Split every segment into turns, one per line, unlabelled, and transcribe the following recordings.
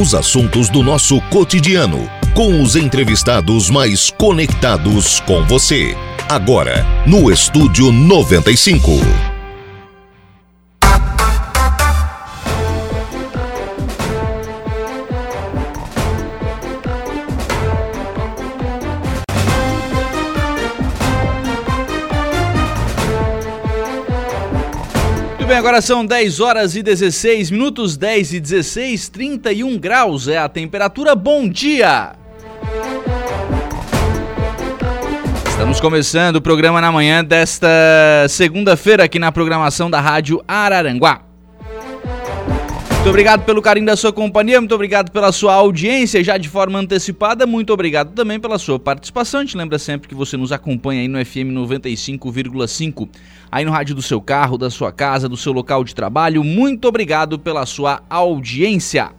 Os assuntos do nosso cotidiano, com os entrevistados mais conectados com você. Agora, no Estúdio 95.
Agora são 10 horas e 16 minutos, 10 e 16, 31 graus é a temperatura. Bom dia! Estamos começando o programa na manhã desta segunda-feira aqui na programação da Rádio Araranguá. Muito obrigado pelo carinho da sua companhia, muito obrigado pela sua audiência já de forma antecipada, muito obrigado também pela sua participação. Lembra sempre que você nos acompanha aí no FM 95,5, aí no rádio do seu carro, da sua casa, do seu local de trabalho. Muito obrigado pela sua audiência.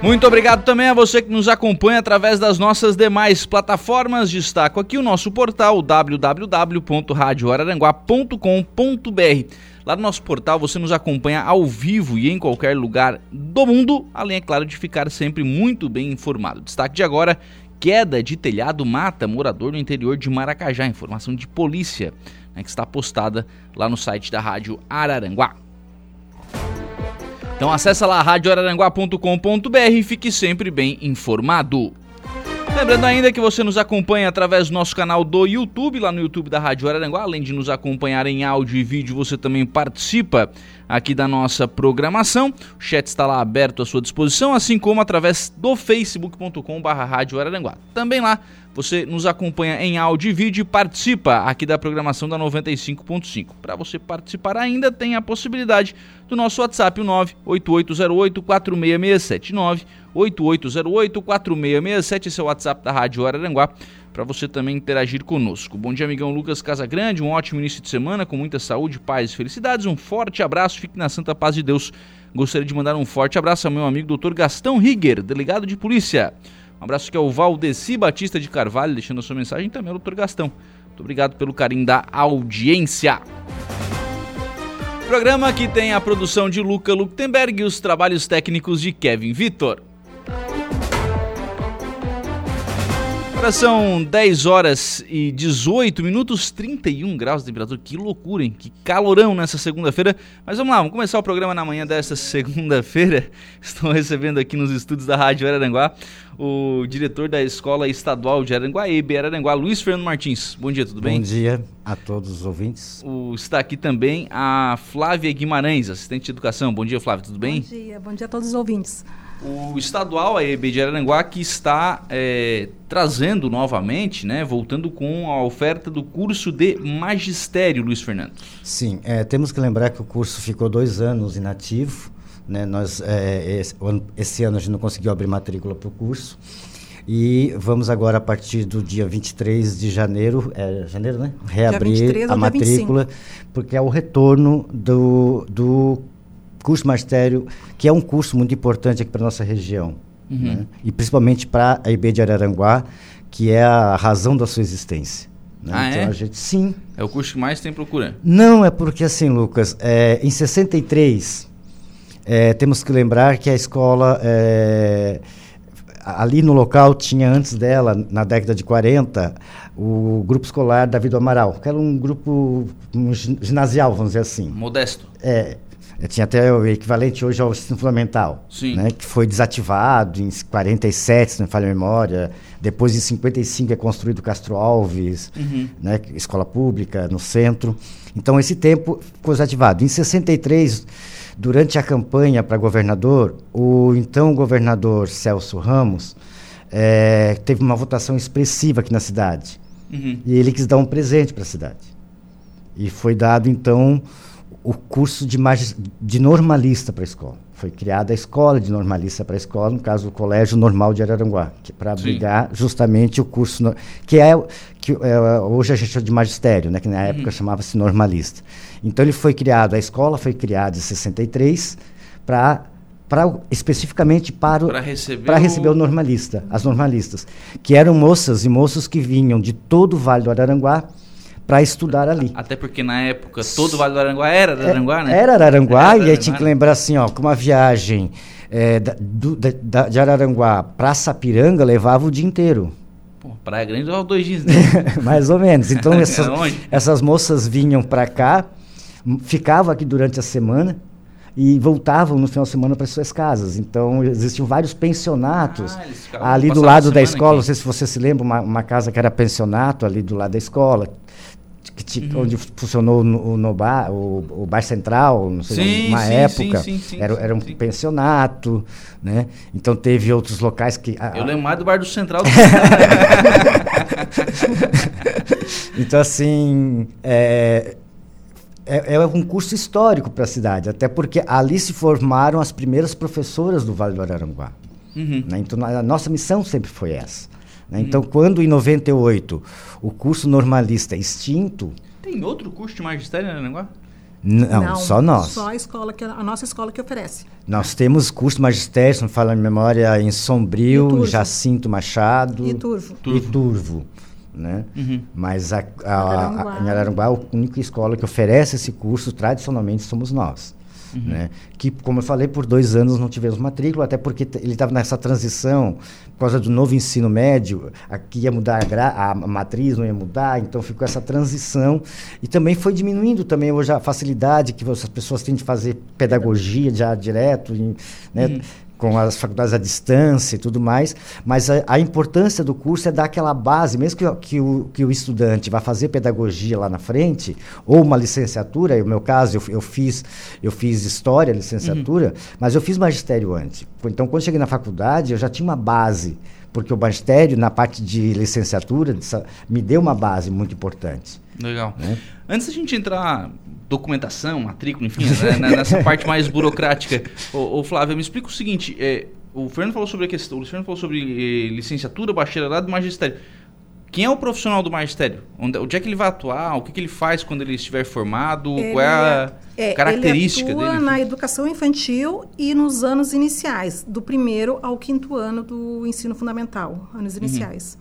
Muito obrigado também a você que nos acompanha através das nossas demais plataformas. Destaco aqui o nosso portal www.radioararanguá.com.br. Lá no nosso portal você nos acompanha ao vivo e em qualquer lugar do mundo, além, é claro, de ficar sempre muito bem informado. Destaque de agora: queda de telhado mata morador no interior de Maracajá. Informação de polícia né, que está postada lá no site da Rádio Araranguá. Então acessa lá radioararanguá.com.br e fique sempre bem informado. Lembrando ainda que você nos acompanha através do nosso canal do YouTube, lá no YouTube da Rádio Araranguá. Além de nos acompanhar em áudio e vídeo, você também participa aqui da nossa programação. O chat está lá aberto à sua disposição, assim como através do facebook.com.br. Também lá você nos acompanha em áudio e vídeo e participa aqui da programação da 95.5. Para você participar ainda, tem a possibilidade do nosso WhatsApp, o 98808-4667. 98808-4667, esse é o WhatsApp da Rádio Araranguá, para você também interagir conosco. Bom dia, amigão Lucas Casagrande, um ótimo início de semana, com muita saúde, paz e felicidades. Um forte abraço, fique na santa paz de Deus. Gostaria de mandar um forte abraço ao meu amigo Dr. Gastão Rigger, delegado de polícia. Um abraço que é o Valdeci Batista de Carvalho, deixando a sua mensagem também ao Dr. Gastão. Muito obrigado pelo carinho da audiência. Programa que tem a produção de Luca Luktenberg e os trabalhos técnicos de Kevin Vitor. Agora são 10 horas e 18 minutos, 31 graus de temperatura. Que loucura, hein? Que calorão nessa segunda-feira. Mas vamos lá, vamos começar o programa na manhã desta segunda-feira. Estou recebendo aqui nos estúdios da Rádio Araranguá o diretor da Escola Estadual de Araranguá, EB Araranguá, Luiz Fernando Martins. Bom dia, tudo bem?
Bom dia a todos os ouvintes.
O, está aqui também a Flávia Guimarães, assistente de educação. Bom dia, Flávia, tudo bem?
Bom dia, bom dia a todos os ouvintes
o estadual, a EB de Araranguá, que está é, trazendo novamente, né, voltando com a oferta do curso de magistério, Luiz Fernando.
Sim, é, temos que lembrar que o curso ficou dois anos inativo. Né, nós, é, esse, esse, ano a gente não conseguiu abrir matrícula para o curso. E vamos agora, a partir do dia 23 de janeiro, é janeiro, né? Reabrir a matrícula, porque é o retorno do, do curso magistério, que é um curso muito importante aqui para nossa região. Uhum. Né? E principalmente para a IB de Araranguá, que é a razão da sua existência.
Né? Ah, então, é? a gente, sim. É o curso que mais tem procura?
Não, é porque assim, Lucas, é, em 63, é, temos que lembrar que a escola, é, ali no local, tinha antes dela, na década de 40, o grupo escolar Davi do Amaral, que era um grupo um ginasial, vamos dizer assim.
Modesto.
É, tinha até o equivalente hoje ao ensino fundamental,
Sim.
Né, que foi desativado em 47, se não me falha a memória. Depois, em 55, é construído Castro Alves, uhum. né, escola pública no centro. Então, esse tempo ficou desativado. Em 63, durante a campanha para governador, o então governador Celso Ramos é, teve uma votação expressiva aqui na cidade. Uhum. E ele quis dar um presente para a cidade. E foi dado, então o curso de, de normalista para a escola. Foi criada a escola de normalista para a escola, no caso o Colégio Normal de Araranguá, que para abrigar justamente o curso no, que é que é, hoje a gente chama de magistério, né, que na época uhum. chamava-se normalista. Então ele foi criado, a escola foi criada em 63 para para especificamente para, para receber, o... receber o normalista, as normalistas, que eram moças e moços que vinham de todo o Vale do Araranguá para estudar ali.
Até porque na época todo o Vale do Aranguá era Araranguá,
é,
né?
Era Araranguá, era e aí tinha que lembrar assim, ó, que uma viagem é, da, do, da, de Araranguá para Sapiranga levava o dia inteiro.
Pô, Praia Grande levava dois dias, né?
Mais ou menos. Então essas,
Onde?
essas moças vinham para cá, ficavam aqui durante a semana e voltavam no final de semana para suas casas. Então existiam vários pensionatos
Ah,
ali do lado da escola.
aqui.
Não sei se você se lembra, uma, uma casa que era pensionato ali do lado da escola. Que ti-
Uhum.
Onde funcionou no, no bar, o, o bar central, não sei,
Sim,
uma
sim,
época,
sim, sim,
era, era um pensionato, né? Então teve outros locais que a-
Eu lembro mais do bar do Central do
Então, assim, é, é, é um curso histórico para a cidade, até porque ali se formaram as primeiras professoras do Vale do Araranguá.
Uhum.
né? Então, a nossa missão sempre foi essa. Né? Então, quando em 98 o curso normalista é extinto,
Tem outro curso de magistério em Aranaguá?
não, só nós.
Só a escola que a nossa escola que oferece.
Nós temos curso magistério, se não fala em memória, em Sombrio,
Turvo.
Jacinto Machado
E Turvo.
e Turvo. Né?
Uhum.
Mas a, a, a,
Araranguá.
em Araranguá, a única escola que oferece esse curso, tradicionalmente, somos nós. Né? Que, como eu falei, por dois anos não tivemos matrícula, até porque ele estava nessa transição, por causa do novo ensino médio, aqui ia mudar a, a matriz, não ia mudar, então ficou essa transição. E também foi diminuindo também hoje a facilidade que as pessoas têm de fazer pedagogia já direto, né? Com as faculdades à distância e tudo mais, mas a, a importância do curso é dar aquela base, mesmo que, o- que, o, que o estudante vá fazer pedagogia lá na frente, ou uma licenciatura, no meu caso, eu, eu, fiz, eu fiz história, licenciatura, mas eu fiz magistério antes. Então, quando cheguei na faculdade, eu já tinha uma base, porque o magistério, na parte de licenciatura, me deu uma base muito importante.
Legal.
Né?
Antes da gente entrar documentação, matrícula, enfim, né, né, nessa parte mais burocrática, ô, ô, Flávio, me explica o seguinte, é, o Fernando falou sobre a questão, o Luciano falou sobre eh, licenciatura, bacharelado e magistério. Quem é o profissional do magistério? Onde, onde é que ele vai atuar? O que, que ele faz quando ele estiver formado?
Ele
Qual é a
é-
característica
ele atua
dele?
na educação infantil e nos anos iniciais, do primeiro ao quinto ano do ensino fundamental,
Uhum.
anos iniciais.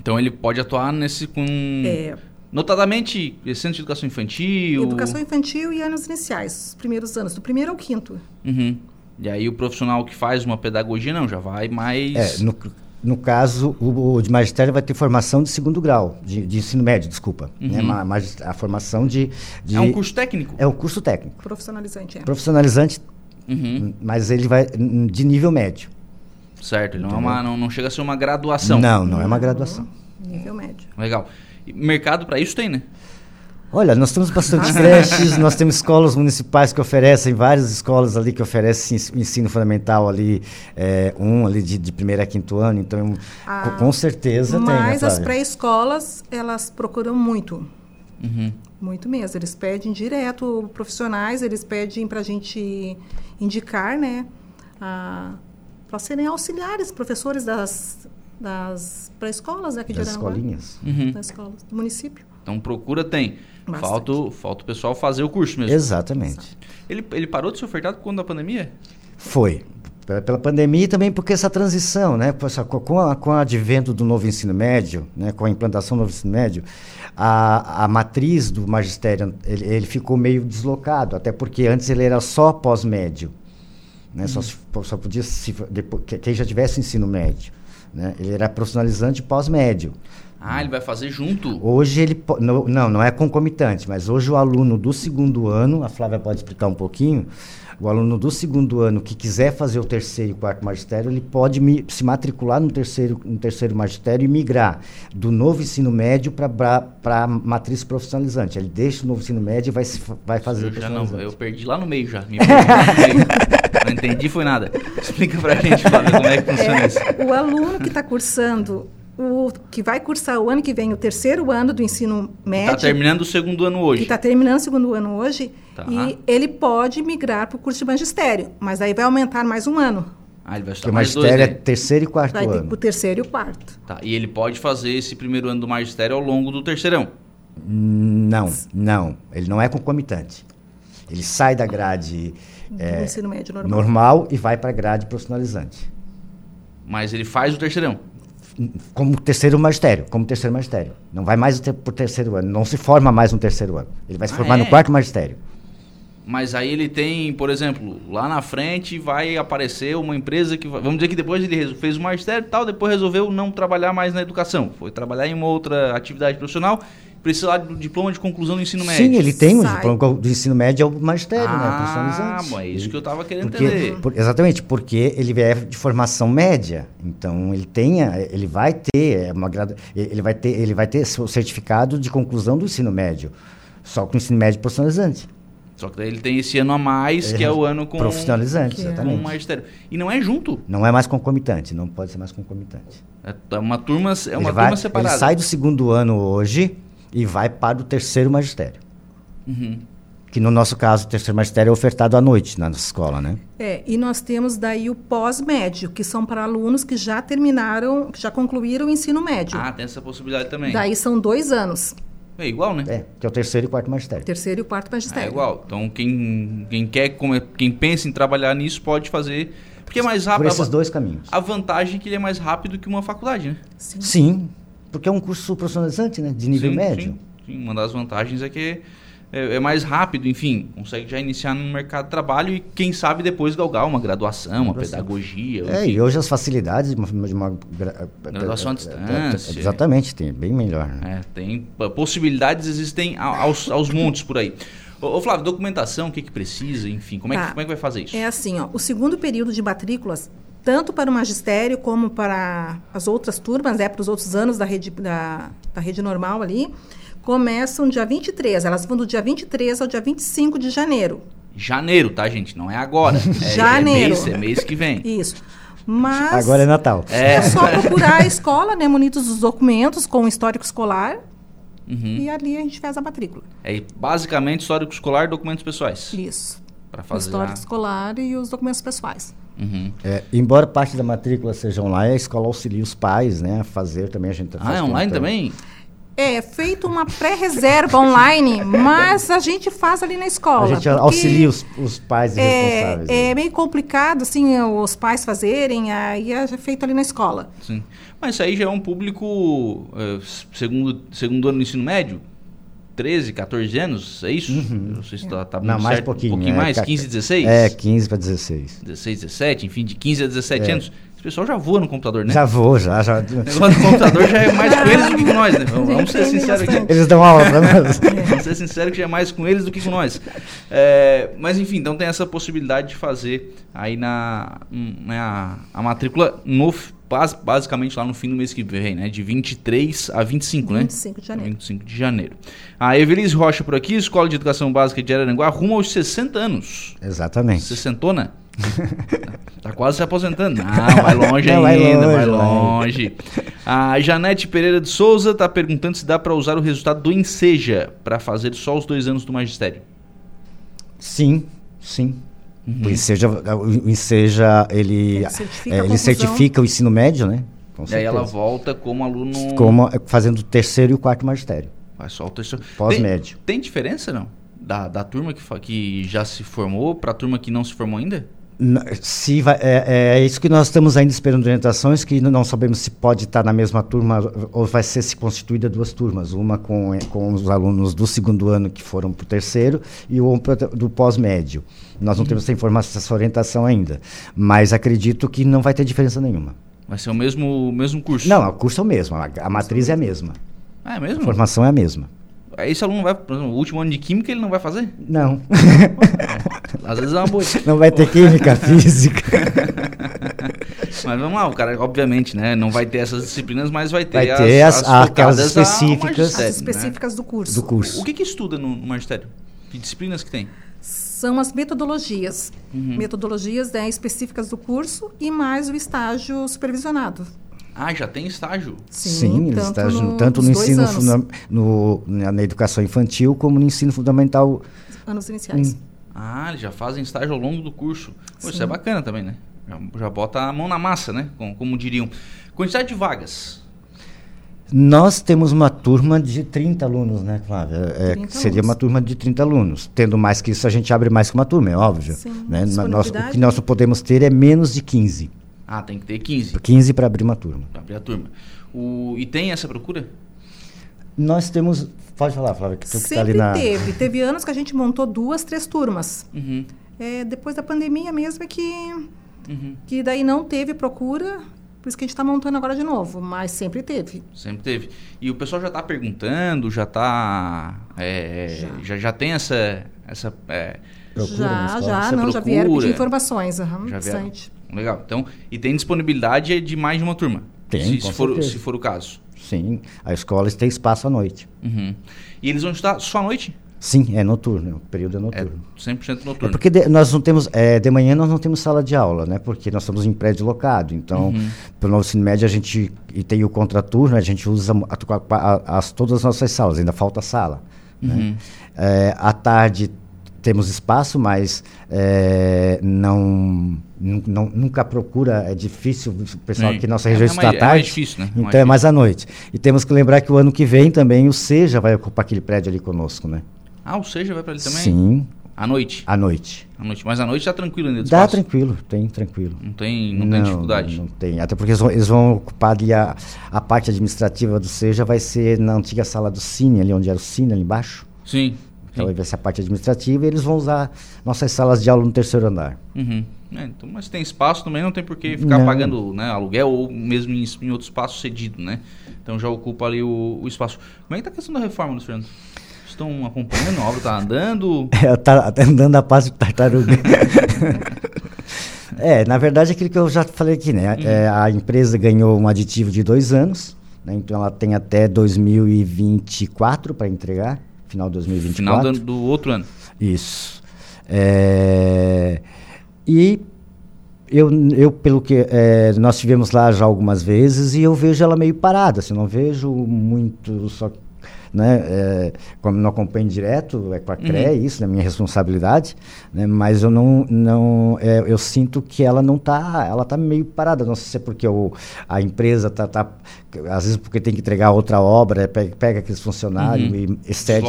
Então ele pode atuar nesse com
É,
notadamente centro de educação infantil.
educação infantil e anos iniciais, os primeiros anos, do primeiro ao quinto.
Uhum. E aí o profissional que faz uma pedagogia não já vai mais.
É, no, no caso, o, o de magistério vai ter formação de segundo grau, de, de ensino médio, desculpa. Né? Ma- magis- a formação de, de-
É um curso técnico.
É um curso técnico.
Profissionalizante, é.
Profissionalizante,
Uhum.
mas ele vai de nível médio.
Certo, ele não, é uma, não, não chega a ser uma graduação.
Não, não é uma graduação.
Nível médio.
Legal. E mercado para isso tem, né?
Olha, nós temos bastante creches, nós temos escolas municipais que oferecem, várias escolas ali que oferecem ens- ensino fundamental ali, é, um ali de, de primeiro a quinto ano, então
Ah,
co- com certeza tem, né,
Mas as pré-escolas, elas procuram muito.
Uhum.
Muito mesmo. Eles pedem direto profissionais, eles pedem para a gente indicar, né? Para serem auxiliares, professores das, das pré-escolas aqui de
Das
Aranaguá.
escolinhas.
Uhum.
Das escolas do município.
Então procura tem.
Bastante.
Falta, o- falta o pessoal fazer o curso mesmo.
Exatamente.
Ele, ele parou de ser ofertado quando da pandemia?
Foi. Pela, pela pandemia e também porque essa transição, né? com Com, a, com o advento do novo ensino médio, né? com a implantação do novo ensino médio, a, a matriz do magistério ele, ele ficou meio deslocado, até porque antes ele era só pós-médio. Né? Só, se- só podia se, depois, que- quem já tivesse ensino médio. Né? Ele era profissionalizante pós-médio.
Ah, ele vai fazer junto.
Hoje ele não, não, é concomitante, mas hoje o aluno do segundo ano, a Flávia pode explicar um pouquinho, o aluno do segundo ano que quiser fazer o terceiro e quarto magistério, ele pode mi- se matricular no terceiro, no terceiro magistério e migrar do novo ensino médio para a matriz profissionalizante. Ele deixa o novo ensino médio e vai, vai fazer
Eu
o
já não, eu perdi lá no meio já. Me perdi lá no meio. Não entendi, foi nada. Explica pra gente, Flávio, como é que funciona isso.
É, o aluno que está cursando, o, que vai cursar o ano que vem o terceiro ano do ensino médio.
Tá terminando o segundo ano hoje.
está terminando o segundo ano hoje,
Tá.
e ele pode migrar para o curso de magistério, mas aí vai aumentar mais um ano.
Ah, ele vai
Porque
estudar
o
mais dois,
magistério
né?
é terceiro e quarto
Vai
ano.
o terceiro e o quarto.
Tá, e ele pode fazer esse primeiro ano do magistério ao longo do terceirão.
Não, não. Ele não é concomitante. Ele sai da grade
Do
é,
ensino médio normal.
normal e vai para a grade profissionalizante.
Mas ele faz o terceirão.
Como terceiro magistério, como terceiro magistério. Não vai mais o terceiro ano, não se forma mais no terceiro ano. Ele vai se
Ah,
formar
é?
no quarto magistério.
Mas aí ele tem, por exemplo, lá na frente vai aparecer uma empresa que. vai- Vamos dizer que depois ele fez o magistério e tal, depois resolveu não trabalhar mais na educação. Foi trabalhar em uma outra atividade profissional. Precisa do diploma de conclusão do ensino médio.
Sim, ele tem um
Sai.
diploma do ensino médio ao magistério, né?
Ah,
profissionalizante.
bom, é isso que eu tava querendo
Porque-
entender.
por- exatamente, porque ele é de formação média, então ele tenha, ele vai ter é uma ele vai ter, ele vai ter o certificado de conclusão do ensino médio, só com o ensino médio profissionalizante,
Só que daí ele tem esse ano a mais, que é o ano com,
profissionalizante,
é.
com o
exatamente.
magistério. E não é junto.
Não é mais concomitante, não pode ser mais concomitante.
É uma turma, é uma
ele, vai,
turma separada.
ele sai do segundo ano hoje e vai para o terceiro magistério,
Uhum.
que no nosso caso o terceiro magistério é ofertado à noite na nossa escola, né?
É, e nós temos daí o pós-médio, que são para alunos que já terminaram, que já concluíram o ensino médio.
Ah, tem essa possibilidade também.
Daí são dois anos,
É igual, né?
É, que é o terceiro e quarto magistério.
terceiro e quarto
É
magistério.
igual. Então quem, quem quer, quem pensa em trabalhar nisso pode fazer. Porque é mais
Por
rápido.
esses
a,
dois caminhos.
a vantagem é que ele é mais rápido que uma faculdade, né?
Sim.
Sim, porque é um curso profissionalizante, né? De nível
Sim,
médio.
Sim, sim. Uma das vantagens é que é, é mais rápido, enfim, consegue já iniciar no mercado de trabalho e quem sabe depois galgar uma graduação, uma
Graduação.
pedagogia.
É,
enfim.
e hoje as facilidades de uma, de uma gra-
Graduação à
é,
distância.
Exatamente, tem bem melhor. Né?
É, tem possibilidades existem aos, aos montes por aí. Ô, Flávio, documentação, o que, que precisa, enfim, como é, que,
Tá.
como é que vai fazer isso?
É assim, ó, o segundo período de matrículas, tanto para o magistério como para as outras turmas, né, para os outros anos da rede, da, da rede normal ali, começam dia 23. Elas vão do dia 23 ao dia 25 de janeiro.
Janeiro, tá, gente? Não é agora. É,
Janeiro.
É mês, é mês que vem.
Isso. Mas
Agora é Natal.
É.
é só procurar a escola, né, munidos dos documentos com o histórico escolar,
Uhum.
e ali a gente faz a matrícula.
É basicamente histórico escolar e documentos pessoais.
Isso.
Para
O
fazer.
histórico
a-
escolar e os documentos pessoais.
Uhum.
É, embora parte da matrícula seja online, a escola auxilia os pais né, a fazer também. A gente
Ah,
faz
é online também?
É feito uma pré-reserva online, mas a gente faz ali na escola.
A gente auxilia os, os pais e responsáveis.
É,
né?
é meio complicado, assim, os pais fazerem, aí é feito ali na escola.
Sim. Mas isso aí já é um público, eh, segundo, segundo ano do ensino médio? 13, 14 anos? É isso? Não sei se tá, tá
Uhum. Não, mais
certo.
pouquinho.
Um pouquinho
é,
mais?
ca-
15, 16?
É, 15 para 16.
16, 17, enfim, de 15 a 17
É.
anos. Esse pessoal já voa no computador, né?
Já vou, já, já.
O negócio do computador já é mais com eles do que com nós, né? Vamos, vamos ser sinceros aqui.
Eles dão aula para nós.
Vamos ser sinceros que já é mais com eles do que com nós. É, mas enfim, então tem essa possibilidade de fazer aí na hum, né, a, matrícula no, basicamente lá no fim do mês que vem, né? De 23 a 25, né?
25 de janeiro.
25 de janeiro. A Evelise Rocha por aqui, Escola de Educação Básica de Araranguá, rumo aos 60 anos.
Exatamente.
Sessentona? tá quase se aposentando. Não, vai longe
Não,
ainda, vai
longe, vai.
longe. A Janete Pereira de Souza tá perguntando se dá para usar o resultado do Enseja para fazer só os dois anos do magistério.
Sim, sim.
Uhum.
O Enseja, ele,
Ele certifica
é, ele certifica o ensino médio, né? Com
E aí ela volta como aluno.
Como, fazendo o terceiro e o quarto magistério.
Vai só o terceiro.
Pós-médio.
Tem, tem diferença, não? Da, da turma que, fa- que já se formou para a turma que não se formou ainda?
Se vai, é, é isso que nós estamos ainda esperando orientações, que não sabemos se pode estar na mesma turma ou vai ser se constituída duas turmas, uma com, eh, com os alunos do segundo ano que foram para o terceiro e outra do pós-médio. Nós não temos essa informação, essa orientação ainda, mas acredito que não vai ter diferença nenhuma.
Vai ser o mesmo, o mesmo curso?
Não, o curso é o mesmo, a, a matriz é a mesma,
Ah, é
a
mesmo?
formação é a mesma.
Aí esse aluno vai, por exemplo, o último ano de Química ele não vai fazer?
Não,
Às vezes é uma boa.
não vai ter química, física.
Mas vamos lá, o cara, obviamente, né? Não vai ter essas disciplinas, mas vai ter,
Vai ter as- aquelas
focadas ao
específicas.
As
magistério, né?
específicas do curso.
do curso.
O que que estuda no, no magistério? Que disciplinas que tem?
São as metodologias.
Uhum.
Metodologias né, específicas do curso e mais o estágio supervisionado.
Ah, já tem estágio.
Sim,
tanto
estão
no-
tanto no ensino funda- no, na, na educação infantil como no ensino fundamental.
anos iniciais.
Ah, eles já fazem estágio ao longo do curso. Pô, isso
Sim.
é bacana também, né? Já, já bota a mão na massa, né? Como, como diriam. Quantidade de vagas.
Nós temos uma turma de 30 alunos, né, Flávia? É,
30
seria
alunos.
uma turma de 30 alunos. Tendo mais que isso, a gente abre mais que uma turma, é óbvio.
Sim,
né? Nós- o que nós não podemos ter é menos de 15.
Ah, tem que ter 15
15 para abrir uma turma.
para abrir a turma. O, e tem essa procura?
Nós temos. Pode falar, Flávia, que tu que tá
Sempre
ali na.
teve. Teve anos que a gente montou duas, três turmas.
Uhum,
É, depois da pandemia mesmo é que,
uhum.
que daí não teve procura, por isso que a gente está montando agora de novo, mas sempre teve.
Sempre teve. E o pessoal já está perguntando, já está. já. já, tem essa. essa é,
Procura
já, já, não, já vieram pedir informações, aham,
Já vieram?
bastante.
Legal. Então, e tem disponibilidade de mais de uma turma.
Tem,
se, se for, se for o caso.
Sim, a escola tem espaço à noite.
Uhum. E eles vão estudar só à noite?
Sim, é noturno, o período é
É
noturno.
100%
É
noturno.
porque de- nós não temos, é, de manhã nós não temos sala de aula, né? Porque nós estamos em prédio locado. Então,
Uhum.
pelo nosso ensino médio, a gente, e tem o contraturno, a gente usa a- a- as, todas as nossas salas, ainda falta sala.
Uhum.
Né? É, à tarde temos espaço, mas é, não- nunca procura, é difícil, o pessoal
Sim.
aqui na nossa
É
região
mais-
está à
é mais
tarde.
difícil, né?
Então
Mais
é mais à noite. E temos que lembrar que o ano que vem também o SEJA vai ocupar aquele prédio ali conosco, né?
Ah, o seja vai para ele também?
Sim,
À noite.
à noite.
À noite. Mas à noite tá tranquilo ainda.
Dá
espaço?
tranquilo, tem tranquilo.
Não tem, não, tem dificuldade.
Não tem. Até porque eles vão, eles vão ocupar ali a, a parte administrativa do SEJA, vai ser na antiga sala do Cine, ali onde era o Cine, ali embaixo.
Sim.
Então
sim.
vai ser a parte administrativa e eles vão usar nossas salas de aula no terceiro andar.
Uhum. É, então, mas tem espaço também, não tem por que ficar
Não.
pagando né, aluguel ou mesmo em, em outro espaço cedido, né? Então já ocupa ali o, o espaço. Como é que tá a questão da reforma, Luiz Fernando? Estão acompanhando? A obra tá andando?
É, tá andando a passo de tartaruga. é, na verdade, aquilo que eu já falei aqui, né? É, a empresa ganhou um aditivo de dois anos, né? então ela tem até 2024 para entregar, final de 2024.
Final do, do outro ano.
Isso. É, e eu, eu, pelo que é, nós tivemos lá já algumas vezes e eu vejo ela meio parada, assim, não vejo muito só né, é, como não acompanho direto, é com a CRE, isso é minha responsabilidade, né, mas eu não, não é, eu sinto que ela não está, ela tá meio parada, não sei se é porque o, a empresa tá, tá, às vezes porque tem que entregar outra obra, pega, pega aqueles funcionários
Uhum.
e excede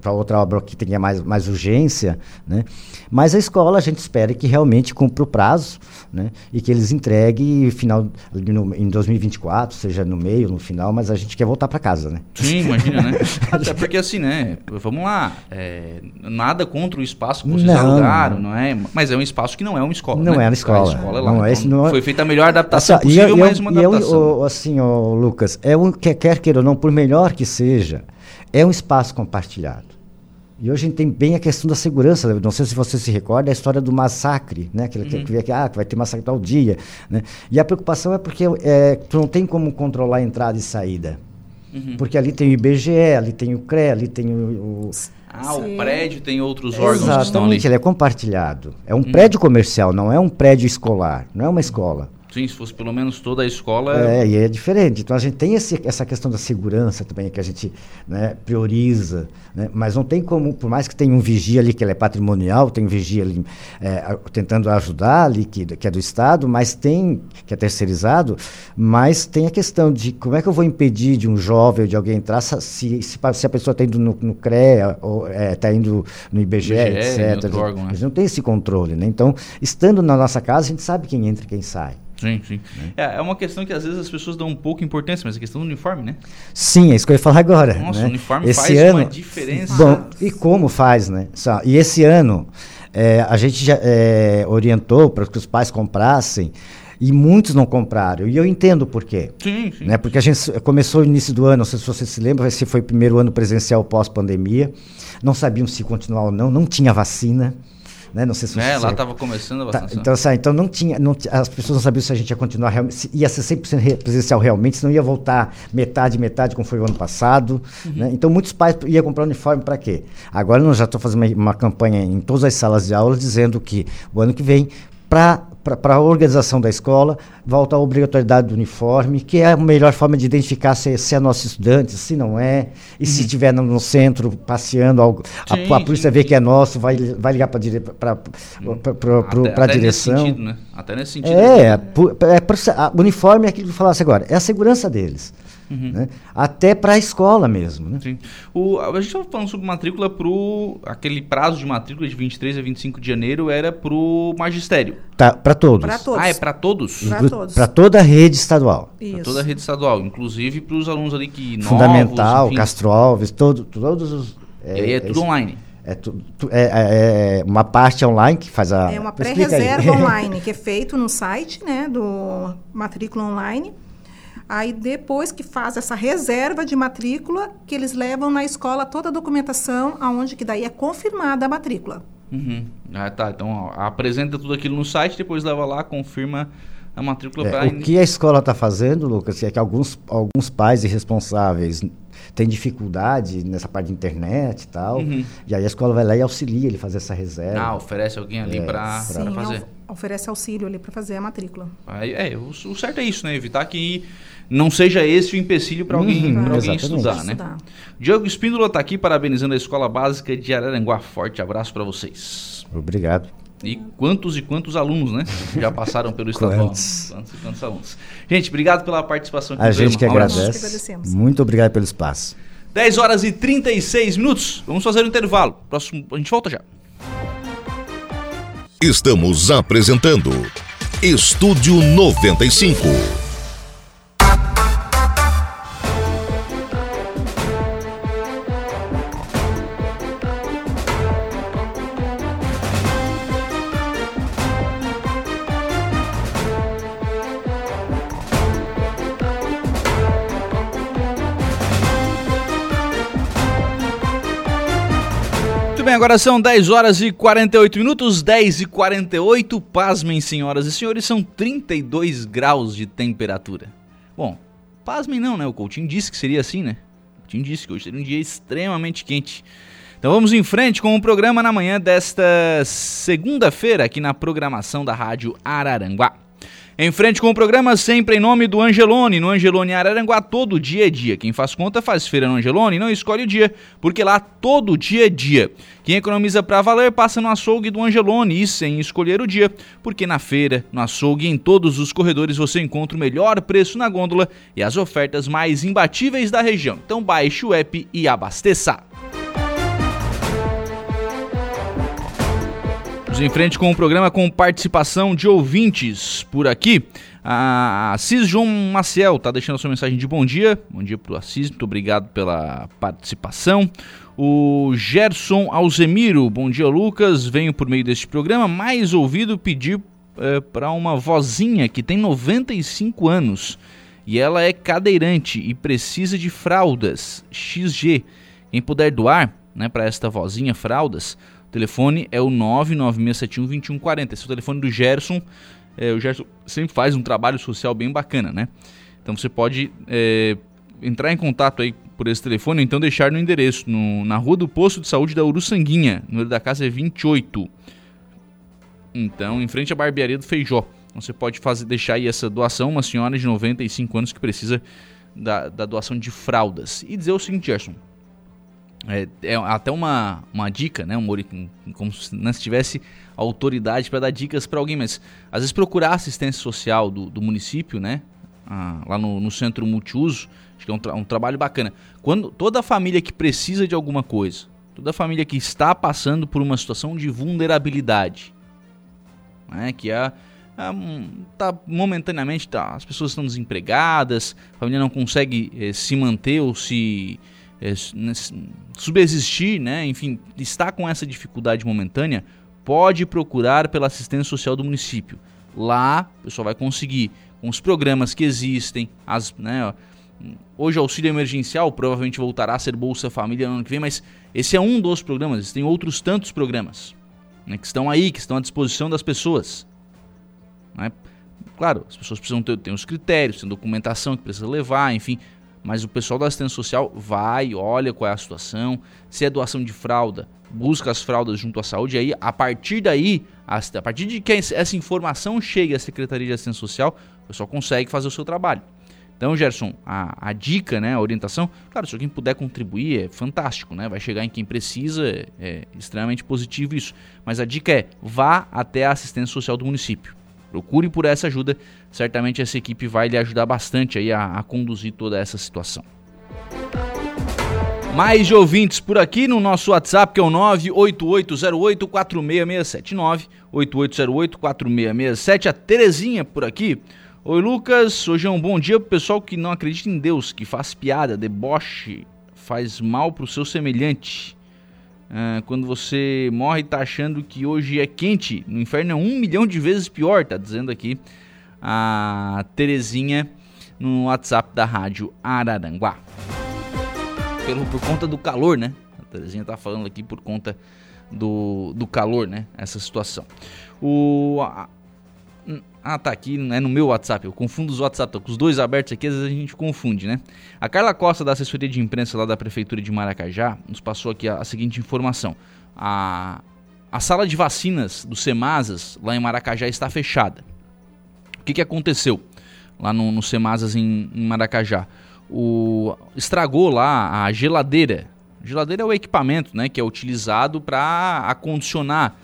para outra obra que tenha mais, mais urgência, né? Mas a escola a gente espera que realmente cumpra o prazo, né? E que eles entreguem final no, em 2024, seja no meio, no final, mas a gente quer voltar para casa, né?
Sim, imagina, né? Até porque assim, né? Vamos lá. é, nada contra o espaço que vocês
Não.
alugaram, não é? Mas é um espaço que não é uma escola.
Não
né?
é uma escola.
A escola é lá.
Não
Então,
esse- não é-
Foi feita a melhor adaptação
Assim,
possível,
e eu-
mas uma
e eu-
adaptação.
o- assim, ó, Lucas, é um, quer, quer queira ou não, por melhor que seja, é um espaço compartilhado. E hoje a gente tem bem a questão da segurança. né? Não sei se você se recorda a história do massacre, né? Aquele que, que, que, ah, que vai ter massacre tal dia. Né? E a preocupação é porque é, tu não tem como controlar a entrada e saída.
Uhum.
Porque ali tem o IBGE, ali tem o CRE, ali tem o. o
Ah, o
Sim.
prédio tem outros órgãos que estão ali. Uhum.
Exatamente, ele é compartilhado. É um prédio comercial, não é um prédio escolar, não é uma escola.
Sim, se fosse pelo menos toda a escola.
É, e é diferente. Então a gente tem esse, essa questão da segurança também, que a gente né, prioriza, né? mas não tem como, por mais que tenha um vigia ali que ele é patrimonial, tem um vigia ali é, a- tentando ajudar ali, que, que é do Estado, mas tem, que é terceirizado, mas tem a questão de como é que eu vou impedir de um jovem ou de alguém entrar se, se, se a- pessoa está indo no, no CREA, ou está indo no IBGE,
IBGE,
etc.
órgão, né?
A gente não tem esse controle, né? Então, estando na nossa casa, a gente sabe quem entra e quem sai.
Sim, sim. É, é uma questão que às vezes as pessoas dão um pouco importância, mas a questão do uniforme, né?
Sim, é isso que eu ia falar agora.
Nossa,
né?
o uniforme
esse
faz
ano,
uma diferença.
Bom, e como faz, né? Só- E esse ano, é, a gente já é, orientou para que os pais comprassem e muitos não compraram. E eu entendo por quê.
Sim, sim.
Né? Porque a gente começou no início do ano, não sei se você se lembra, se foi o primeiro ano presencial pós-pandemia. Não sabiam se continuar ou não, não tinha vacina. Né? Não sei se
É, lá estava começando a
Tá, então, assim, então não tinha, não as pessoas não sabiam se a gente ia continuar realmente, se ia ser 100% re- presencial realmente, se não ia voltar metade, metade, como foi o ano passado.
Uhum.
né? Então muitos pais iam comprar uniforme para quê? Agora nós já estou fazendo uma, uma campanha em todas as salas de aula dizendo que o ano que vem, para a organização da escola, volta a obrigatoriedade do uniforme, que é a melhor forma de identificar se, se é nosso estudante, se não é, e se estiver no, no centro passeando, algo, a,
Uhum. Sim,
a polícia
sim,
vê
sim.
que é nosso, vai, vai ligar para
Até-
a direção.
Sentido, né? Até nesse sentido.
É, é, pro- a- uniforme é aquilo que eu falasse agora, é a segurança deles. Uhum. né? até para a escola mesmo. Né?
Sim. O, a gente estava falando sobre matrícula para aquele prazo de matrícula de 23 a 25 de janeiro era para o magistério.
Tá, para todos.
todos. Ah, é para todos?
Para todos. Para toda a rede estadual.
Para toda a rede estadual, inclusive para os alunos ali que
Fundamental, novos, Castro Alves, todo, todos os...
É, e aí é, é tudo online.
É, tu, tu, é, é, é, uma parte online que faz a.
É uma pré-reserva online que é feito no site, né, do matrícula online. Aí depois que faz essa reserva de matrícula, que eles levam na escola toda a documentação, aonde que daí é confirmada a matrícula.
Uhum. Ah, tá. Então ó, apresenta tudo aquilo no site, depois leva lá, confirma a matrícula
é. O que a escola está fazendo, Lucas, é que alguns, alguns pais irresponsáveis tem dificuldade nessa parte de internet e tal. Uhum. E aí a escola vai lá e auxilia ele fazer essa reserva.
Ah, oferece alguém ali é, para fazer.
Oferece auxílio ali para fazer a matrícula.
Aí, é, o, o, certo é isso, né? Evitar que não seja esse o empecilho para alguém, uhum, alguém estudar, né? Estudar. Diogo Espíndola está aqui parabenizando a Escola Básica de Araranguá. Forte abraço para vocês.
Obrigado.
E quantos e quantos alunos, né? Já passaram pelo estadual. quantos? quantos e quantos alunos. Gente, obrigado pela participação
aqui A gente que agradece. Muito obrigado pelo espaço.
10 horas e 36 minutos. Vamos fazer um intervalo. Próximo, a gente volta já.
Estamos apresentando Estúdio 95.
Agora são 10 horas e 48 minutos, 10 e 48. Pasmem, senhoras e senhores, são 32 graus de temperatura. Bom, pasmem não, né? O Coutinho disse que seria assim, né? O Coutinho disse que hoje seria um dia extremamente quente. Então vamos em frente com o programa na manhã desta segunda-feira aqui na programação da Rádio Araranguá. Em frente com o programa, sempre em nome do Angelone. No Angelone Araranguá, todo dia é dia. Quem faz conta faz feira no Angelone não escolhe o dia, porque lá todo dia é dia. Quem economiza para valer passa no açougue do Angelone e sem escolher o dia, porque na feira, no açougue e em todos os corredores você encontra o melhor preço na gôndola e as ofertas mais imbatíveis da região. Então baixe o app e abasteça. Vamos em frente com o programa com participação de ouvintes por aqui. A Assis João Maciel está deixando a sua mensagem de bom dia. Bom dia para o Assis, muito obrigado pela participação. O Gerson Alzemiro, bom dia Lucas. Venho por meio deste programa mais ouvido pedir é, para uma vozinha que tem 95 anos e ela é cadeirante e precisa de fraldas XG. Quem puder doar né, para esta vozinha fraldas, o telefone é o 996712140. Esse é o telefone do Gerson. É, o Gerson sempre faz um trabalho social bem bacana, né? Então você pode é, entrar em contato aí por esse telefone, ou então deixar no endereço, no, na rua do posto de saúde da Uruçanguinha. O número da casa é 28. Então, em frente à barbearia do Feijó. Então, você pode fazer, deixar aí essa doação, uma senhora de 95 anos que precisa da, da doação de fraldas. E dizer o seguinte, Gerson. É, é, até uma, uma dica, né? Um, como se não tivesse autoridade para dar dicas para alguém, mas às vezes procurar assistência social do, do município, né? Ah, lá no, no, centro multiuso, acho que é um, tra um, trabalho bacana. Quando toda família que precisa de alguma coisa, toda família que está passando por uma situação de vulnerabilidade, né? Que é tá momentaneamente tá, as pessoas estão desempregadas, a família não consegue eh, se manter ou se é, subsistir, né, enfim, está com essa dificuldade momentânea, pode procurar pela assistência social do município. Lá, o pessoal vai conseguir, com os programas que existem, as, né, hoje o auxílio emergencial provavelmente voltará a ser Bolsa Família no ano que vem, mas esse é um dos programas, existem outros tantos programas né, que estão aí, que estão à disposição das pessoas. Né? Claro, as pessoas precisam ter, ter os critérios, tem documentação que precisa levar, enfim, mas o pessoal da assistência social vai, olha qual é a situação, se é doação de fralda, busca as fraldas junto à saúde, aí a partir daí, a partir de que essa informação chegue à Secretaria de Assistência Social, o pessoal consegue fazer o seu trabalho. Então, Gerson, a, a dica, né, a orientação, claro, se alguém puder contribuir é fantástico, né? Vai chegar em quem precisa, é, é extremamente positivo isso. Mas a dica é, vá até a assistência social do município. Procure por essa ajuda, certamente essa equipe vai lhe ajudar bastante aí a, a conduzir toda essa situação. Mais de ouvintes por aqui no nosso WhatsApp, que é o 988084667. 988084667. A Terezinha por aqui. Oi, Lucas. Hoje é um bom dia pro pessoal que não acredita em Deus, que faz piada, deboche, faz mal pro seu semelhante. Ah, quando você morre tá achando que hoje é quente, no inferno é um milhão de vezes pior, tá dizendo aqui a Terezinha no WhatsApp da Rádio Araranguá pelo, por conta do calor, né? A Terezinha tá falando aqui por conta do, do calor, né? Essa situação. O. ah, tá aqui, é no meu WhatsApp. Eu confundo os WhatsApp, tô com os dois abertos aqui, às vezes a gente confunde, né? A Carla Costa, da assessoria de imprensa lá da Prefeitura de Maracajá, nos passou aqui a, a seguinte informação. A, a sala de vacinas do Semasas, lá em Maracajá, está fechada. O que, que aconteceu lá no, no Semasas em, em Maracajá? o estragou lá a geladeira. geladeira é o equipamento, né, que é utilizado para acondicionar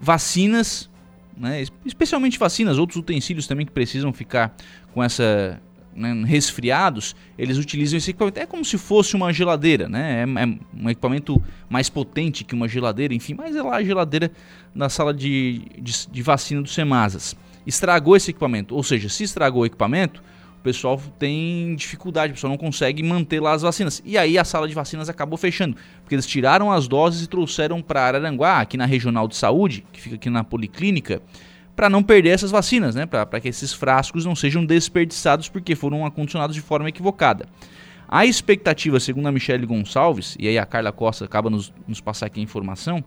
vacinas, né, especialmente vacinas, outros utensílios também que precisam ficar com essa né, resfriados, eles utilizam esse equipamento. É como se fosse uma geladeira, né? É, é, um equipamento mais potente que uma geladeira, enfim, mas é lá a geladeira na sala de, de, de vacina do Semasas. Estragou esse equipamento, ou seja, se estragou o equipamento, pessoal tem dificuldade, o pessoal não consegue manter lá as vacinas. E aí a sala de vacinas acabou fechando, porque eles tiraram as doses e trouxeram para Araranguá, aqui na Regional de Saúde, que fica aqui na Policlínica, para não perder essas vacinas, né? Para que esses frascos não sejam desperdiçados porque foram acondicionados de forma equivocada. A expectativa, segundo a Michelle Gonçalves, e aí a Carla Costa acaba nos, nos passar aqui a informação,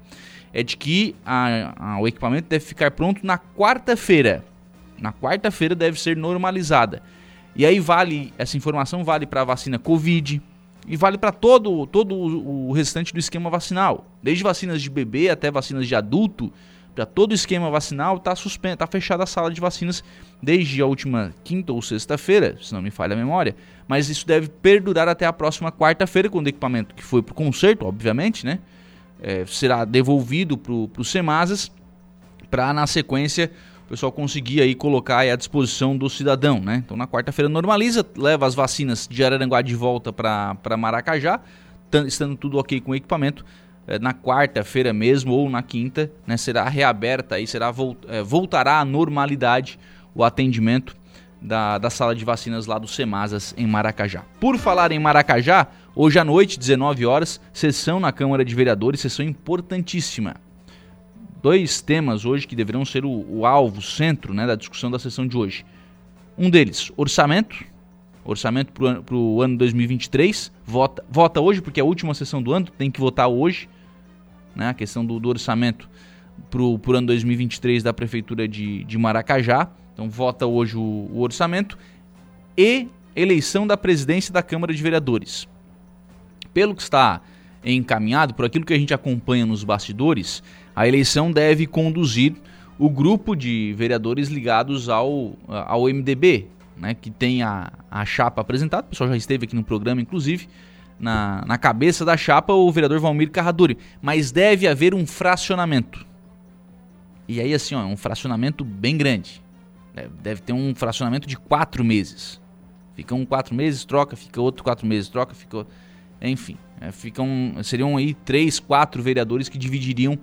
é de que a, a, o equipamento deve ficar pronto na quarta-feira. Na quarta-feira deve ser normalizada. E aí vale, essa informação vale para a vacina Covid e vale para todo, todo o restante do esquema vacinal. Desde vacinas de bebê até vacinas de adulto, para todo o esquema vacinal está suspenso, tá fechada a sala de vacinas desde a última quinta ou sexta-feira, se não me falha a memória, mas isso deve perdurar até a próxima quarta-feira, quando o equipamento que foi para o conserto, obviamente, né, é, será devolvido para o Semasas, para na sequência pessoal conseguir aí colocar aí à disposição do cidadão, né? Então na quarta-feira normaliza, leva as vacinas de Araranguá de volta para Maracajá, estando tudo ok com o equipamento. É, na quarta-feira mesmo ou na quinta, né, será reaberta aí, será é, voltará à normalidade o atendimento da, da sala de vacinas lá do Semasas em Maracajá. Por falar em Maracajá, hoje à noite, 19 horas, sessão na Câmara de Vereadores, sessão importantíssima dois temas hoje que deverão ser o, o alvo, o centro né, da discussão da sessão de hoje. Um deles, orçamento. Orçamento para o ano 2023. Vota, vota hoje, porque é a última sessão do ano, tem que votar hoje. Né, a questão do, do orçamento para o ano 2023 da Prefeitura de, de Maracajá. Então, vota hoje o, o orçamento. E eleição da presidência da Câmara de Vereadores. Pelo que está encaminhado, por aquilo que a gente acompanha nos bastidores, a eleição deve conduzir o grupo de vereadores ligados ao, ao MDB, né, que tem a, a chapa apresentada, o pessoal já esteve aqui no programa, inclusive, na, na cabeça da chapa o vereador Valmir Carraduri, mas deve haver um fracionamento. E aí, assim, ó, um fracionamento bem grande. Deve ter um fracionamento de quatro meses. Fica um quatro meses, troca, fica outro quatro meses, troca, fica. Enfim, é, ficam, seriam aí três, quatro vereadores que dividiriam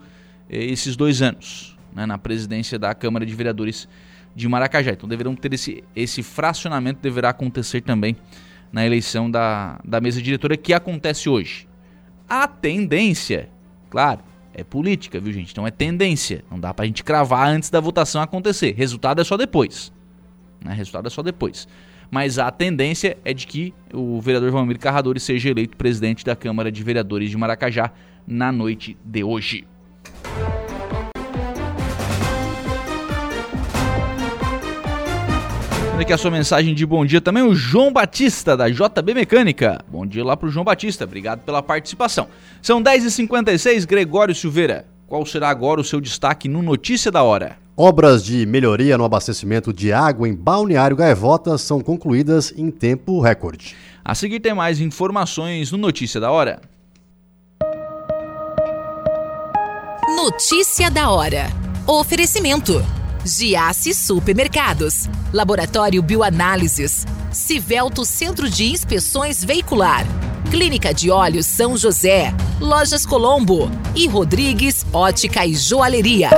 esses dois anos né, na presidência da Câmara de Vereadores de Maracajá. Então deverão ter esse, esse fracionamento deverá acontecer também na eleição da, da mesa diretora que acontece hoje. A tendência, claro, é política, viu gente? Então é tendência. Não dá pra gente cravar antes da votação acontecer. Resultado é só depois. Né? Resultado é só depois. Mas a tendência é de que o vereador Valmir Carradori seja eleito presidente da Câmara de Vereadores de Maracajá na noite de hoje. Aqui a sua mensagem de bom dia também, o João Batista, da JB Mecânica. Bom dia lá pro João Batista, obrigado pela participação. São 10h56, Gregório Silveira. Qual será agora o seu destaque no Notícia da Hora?
Obras de melhoria no abastecimento de água em Balneário Gaivota são concluídas em tempo recorde.
A seguir tem mais informações no Notícia da Hora.
Notícia da Hora. Oferecimento. Giasse Supermercados, Laboratório Bioanálises, Civelto Centro de Inspeções Veicular, Clínica de Olhos São José, Lojas Colombo. E Rodrigues Ótica e Joalheria.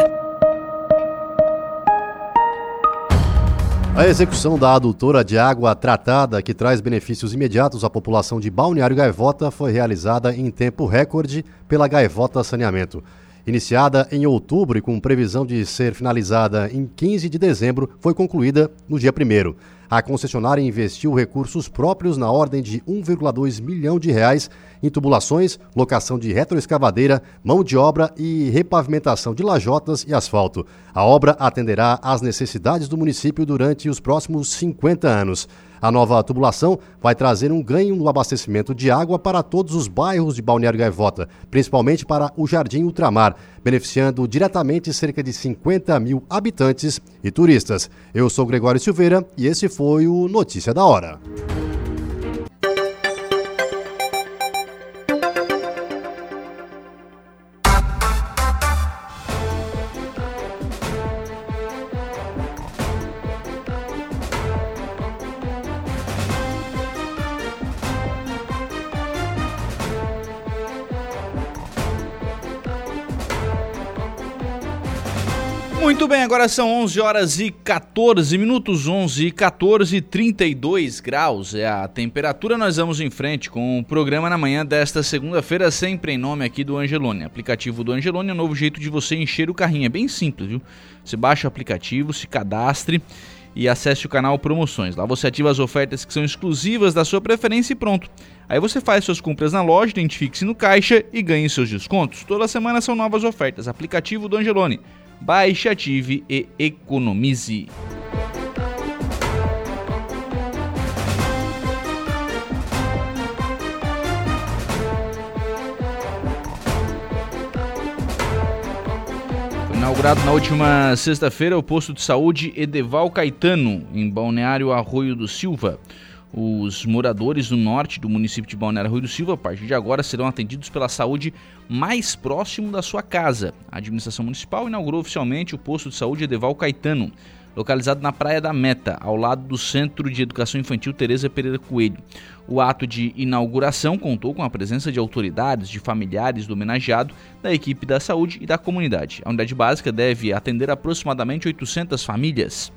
A execução da adutora de água tratada, que traz benefícios imediatos à população de Balneário Gaivota, foi realizada em tempo recorde pela Gaivota Saneamento. Iniciada em outubro e com previsão de ser finalizada em 15 de dezembro, foi concluída no dia 1 a concessionária investiu recursos próprios na ordem de 1,2 milhão de reais em tubulações, locação de retroescavadeira, mão de obra e repavimentação de lajotas e asfalto. A obra atenderá às necessidades do município durante os próximos 50 anos. A nova tubulação vai trazer um ganho no abastecimento de água para todos os bairros de Balneário Gaivota, principalmente para o Jardim Ultramar, beneficiando diretamente cerca de 50 mil habitantes e turistas. Eu sou Gregório Silveira e esse foi o Notícia da Hora.
Muito bem, agora são 11 horas e 14 minutos, 11 e 14, 32 graus é a temperatura. Nós vamos em frente com o programa na manhã desta segunda-feira, sempre em nome aqui do Angelone. Aplicativo do Angelone é um novo jeito de você encher o carrinho, é bem simples, viu? Você baixa o aplicativo, se cadastre e acesse o canal Promoções. Lá você ativa as ofertas que são exclusivas da sua preferência e pronto. Aí você faz suas compras na loja, identifique-se no caixa e ganhe seus descontos. Toda semana são novas ofertas. Aplicativo do Angelone baixe, ative e economize. Inaugurado na última sexta-feira o posto de saúde Edeval Caetano, em Balneário Arroio do Silva. Os moradores do norte do município de Balneário Rui do Silva, a partir de agora, serão atendidos pela saúde mais próximo da sua casa. A administração municipal inaugurou oficialmente o posto de saúde Edeval Caetano, localizado na Praia da Meta, ao lado do Centro de Educação Infantil Tereza Pereira Coelho. O ato de inauguração contou com a presença de autoridades, de familiares do homenageado, da equipe da saúde e da comunidade. A unidade básica deve atender aproximadamente 800 famílias.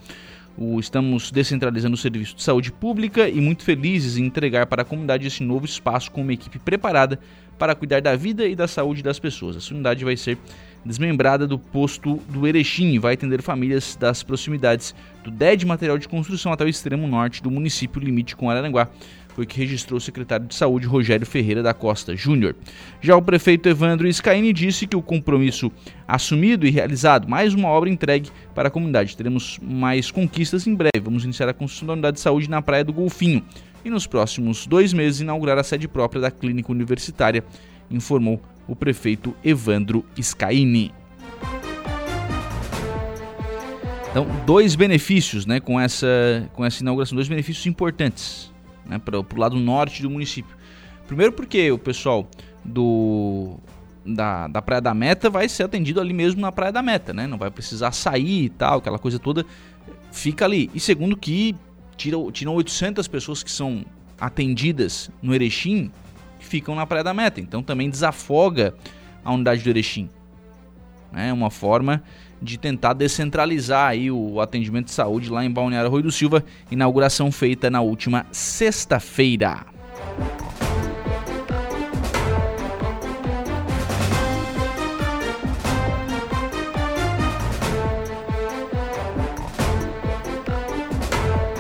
O, estamos descentralizando o serviço de saúde pública e muito felizes em entregar para a comunidade esse novo espaço com uma equipe preparada para cuidar da vida e da saúde das pessoas. Essa unidade vai ser desmembrada do posto do Erechim e vai atender famílias das proximidades do DED Material de Construção até o extremo norte do município limite com Araranguá foi o que registrou o secretário de Saúde Rogério Ferreira da Costa Júnior. Já o prefeito Evandro Scaini disse que o compromisso assumido e realizado, mais uma obra entregue para a comunidade. Teremos mais conquistas em breve. Vamos iniciar a construção da unidade de saúde na Praia do Golfinho e nos próximos dois meses inaugurar a sede própria da clínica universitária, informou o prefeito Evandro Scaini. Então, dois benefícios né, com, essa, com essa inauguração, dois benefícios importantes né, para o lado norte do município. Primeiro porque o pessoal do da, da Praia da Meta vai ser atendido ali mesmo na Praia da Meta, né? Não vai precisar sair e tal, aquela coisa toda fica ali. E segundo que tiram, tiram 800 pessoas que são atendidas no Erechim que ficam na Praia da Meta. Então também desafoga a unidade do Erechim. É uma forma de tentar descentralizar aí o atendimento de saúde lá em Balneário Rui do Silva, inauguração feita na última sexta-feira.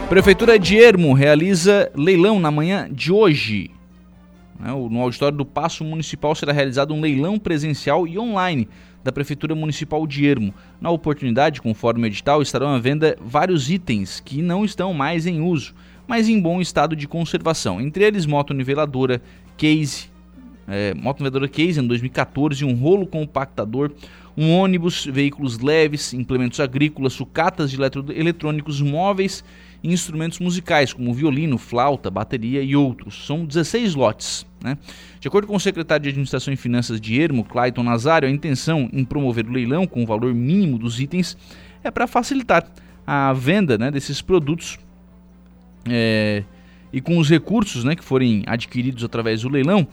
Prefeitura de Ermo realiza leilão na manhã de hoje. Né, no auditório do Paço Municipal será realizado um leilão presencial e online da Prefeitura Municipal de Ermo. Na oportunidade, conforme o edital, estarão à venda vários itens que não estão mais em uso, mas em bom estado de conservação. Entre eles, moto niveladora, case, é, moto niveladora case em 2014, um rolo compactador, um ônibus, veículos leves, implementos agrícolas, sucatas de eletrônicos móveis e instrumentos musicais, como violino, flauta, bateria e outros. São 16 lotes. Né? De acordo com o secretário de Administração e Finanças de Ermo, Clayton Nazário, a intenção em promover o leilão com o valor mínimo dos itens é para facilitar a venda né, desses produtos é, e com os recursos né, que forem adquiridos através do leilão,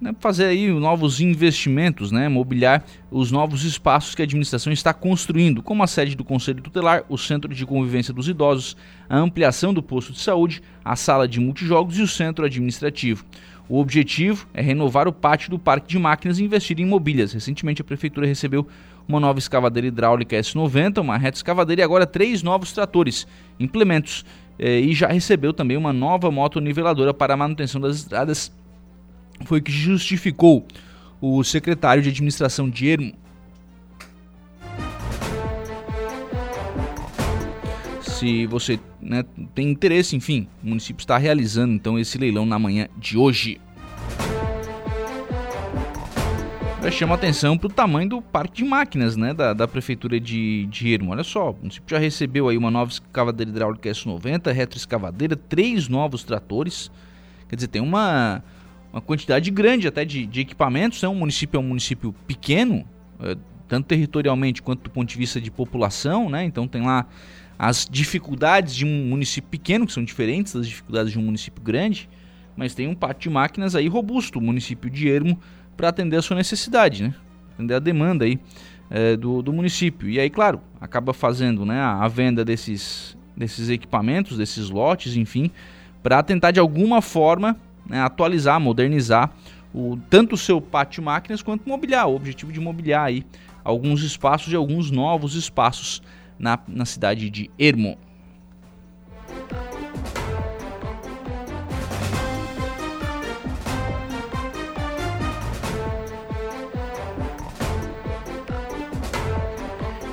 né, fazer aí novos investimentos, né, mobiliar os novos espaços que a administração está construindo, como a sede do Conselho Tutelar, o Centro de Convivência dos Idosos, a ampliação do posto de saúde, a sala de multijogos e o centro administrativo. O objetivo é renovar o pátio do parque de máquinas e investir em mobílias. Recentemente a prefeitura recebeu uma nova escavadeira hidráulica S90, uma reta escavadeira e agora três novos tratores, implementos eh, e já recebeu também uma nova moto niveladora para a manutenção das estradas. Foi o que justificou o secretário de administração de. Se você né, tem interesse, enfim, o município está realizando então esse leilão na manhã de hoje. chama atenção para o tamanho do parque de máquinas né, da, da prefeitura de, de Ermo. Olha só, o município já recebeu aí uma nova escavadeira hidráulica S90, retroescavadeira, três novos tratores. Quer dizer, tem uma, uma quantidade grande até de, de equipamentos. Né? O município é um município pequeno, é, tanto territorialmente quanto do ponto de vista de população, né? Então tem lá as dificuldades de um município pequeno, que são diferentes das dificuldades de um município grande, mas tem um pátio de máquinas aí robusto. O município de Ermo para atender a sua necessidade, né? Atender a demanda aí é, do, do município. E aí, claro, acaba fazendo né, a, a venda desses, desses equipamentos, desses lotes, enfim, para tentar de alguma forma né, atualizar, modernizar o, tanto o seu pátio de máquinas quanto mobiliar. O objetivo de mobiliar aí alguns espaços e alguns novos espaços na, na cidade de Ermo.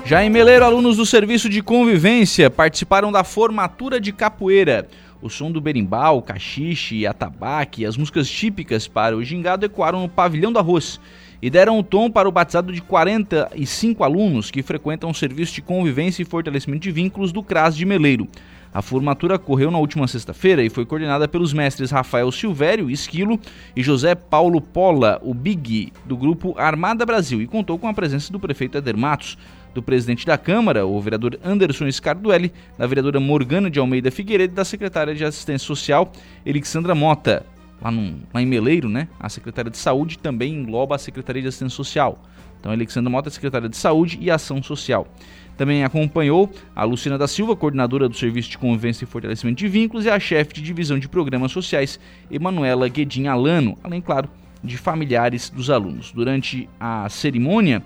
Já em Meleiro, alunos do Serviço de Convivência participaram da formatura de capoeira. O som do berimbau, cachiche, atabaque e as músicas típicas para o gingado ecoaram no pavilhão do arroz e deram o tom para o batizado de 45 alunos que frequentam o Serviço de Convivência e Fortalecimento de Vínculos do CRAS de Meleiro. A formatura ocorreu na última sexta-feira e foi coordenada pelos mestres Rafael Silvério, Esquilo, e José Paulo Pola, o Big, do grupo Armada Brasil, e contou com a presença do prefeito Eder Matos, do presidente da Câmara, o vereador Anderson Scarduelli, da vereadora Morgana de Almeida Figueiredo e da secretária de Assistência Social, Elixandra Mota. Lá, lá em Meleiro, né? A secretária de Saúde também engloba a Secretaria de Assistência Social. Então, Alexandra Mota secretária de Saúde e Ação Social. Também acompanhou a Luciana da Silva, coordenadora do Serviço de Convivência e Fortalecimento de Vínculos, e a chefe de Divisão de Programas Sociais, Emanuela Guedin Alano, além, claro, de familiares dos alunos. Durante a cerimônia,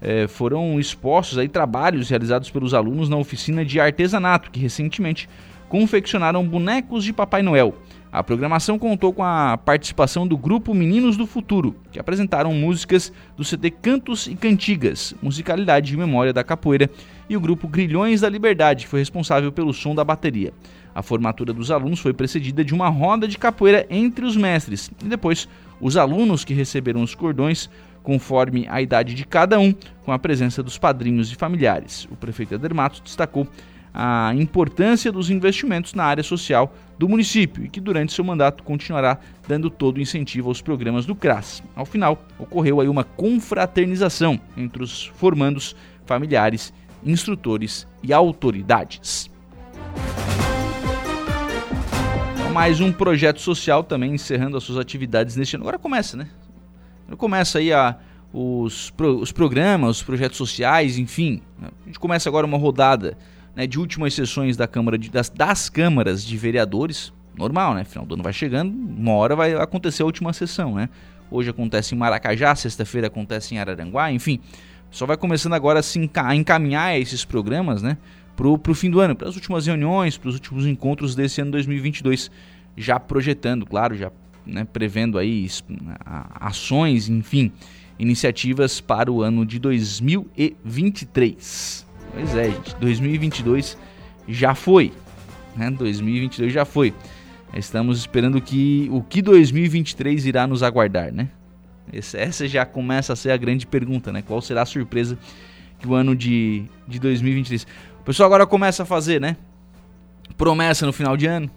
é, foram expostos aí trabalhos realizados pelos alunos na oficina de artesanato, que recentemente confeccionaram bonecos de Papai Noel. A programação contou com a participação do grupo Meninos do Futuro, que apresentaram músicas do CD Cantos e Cantigas, musicalidade de memória da capoeira, e o grupo Grilhões da Liberdade, que foi responsável pelo som da bateria. A formatura dos alunos foi precedida de uma roda de capoeira entre os mestres, e depois os alunos que receberam os cordões conforme a idade de cada um, com a presença dos padrinhos e familiares. O prefeito Edermato destacou a importância dos investimentos na área social do município e que durante seu mandato continuará dando todo o incentivo aos programas do CRAS. Ao final, ocorreu aí uma confraternização entre os formandos, familiares, instrutores e autoridades. Então, mais um projeto social também encerrando as suas atividades neste ano. Agora começa, né? Começa aí a, os, pro, os programas, os projetos sociais, enfim. Né? A gente começa agora uma rodada né, de últimas sessões da Câmara de, das, das câmaras de vereadores. Normal, né? Final do ano vai chegando, uma hora vai acontecer a última sessão, né? Hoje acontece em Maracajá, sexta-feira acontece em Araranguá, enfim. Só vai começando agora a se encaminhar esses programas, né? Pro, pro fim do ano, para as últimas reuniões, para os últimos encontros desse ano 2022. Já projetando, claro, já né, prevendo aí ações, enfim, iniciativas para o ano de 2023. Pois é, gente, 2022 já foi, né? 2022 já foi. Estamos esperando que o que 2023 irá nos aguardar, né? Essa já começa a ser a grande pergunta, né? Qual será a surpresa que o ano de, de 2023? O pessoal agora começa a fazer, né? Promessa no final de ano,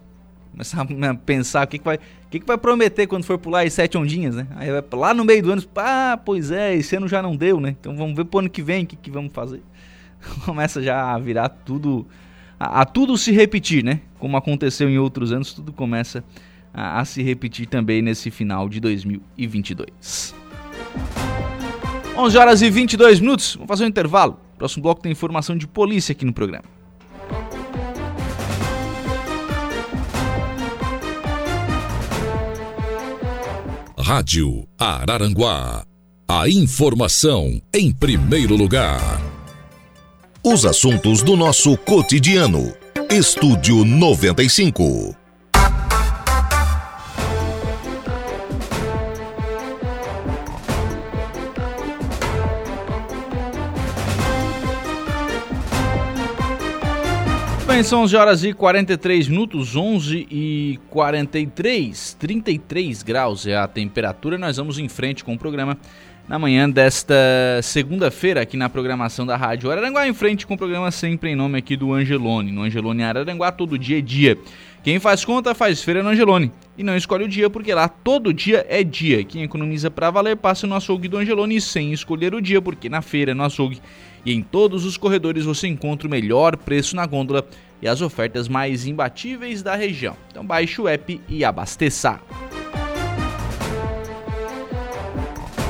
começar a pensar o que, que vai o que, que vai prometer quando for pular as sete ondinhas, né? Aí vai lá no meio do ano, ah, pois é, esse ano já não deu, né? Então vamos ver pro ano que vem o que, que vamos fazer. começa já a virar tudo. A, a, tudo se repetir, né? Como aconteceu em outros anos, tudo começa a, a se repetir também nesse final de 2022. 11 horas e 22 minutos, vamos fazer um intervalo. Próximo bloco tem informação de polícia aqui no programa.
Rádio Araranguá. A informação em primeiro lugar. Os assuntos do nosso cotidiano. Estúdio 95.
bem, são 11 horas e 43 minutos, 11 e 43, 33 graus é a temperatura. Nós vamos em frente com o programa na manhã desta segunda-feira aqui na programação da Rádio Araranguá, em frente com o programa sempre em nome aqui do Angelone. No Angelone Araranguá, todo dia é dia. Quem faz conta faz feira no Angelone. E não escolhe o dia porque lá todo dia é dia. Quem economiza para valer passa no açougue do Angelone sem escolher o dia, porque na feira, no açougue e em todos os corredores você encontra o melhor preço na gôndola e as ofertas mais imbatíveis da região. Então baixe o app e abasteça.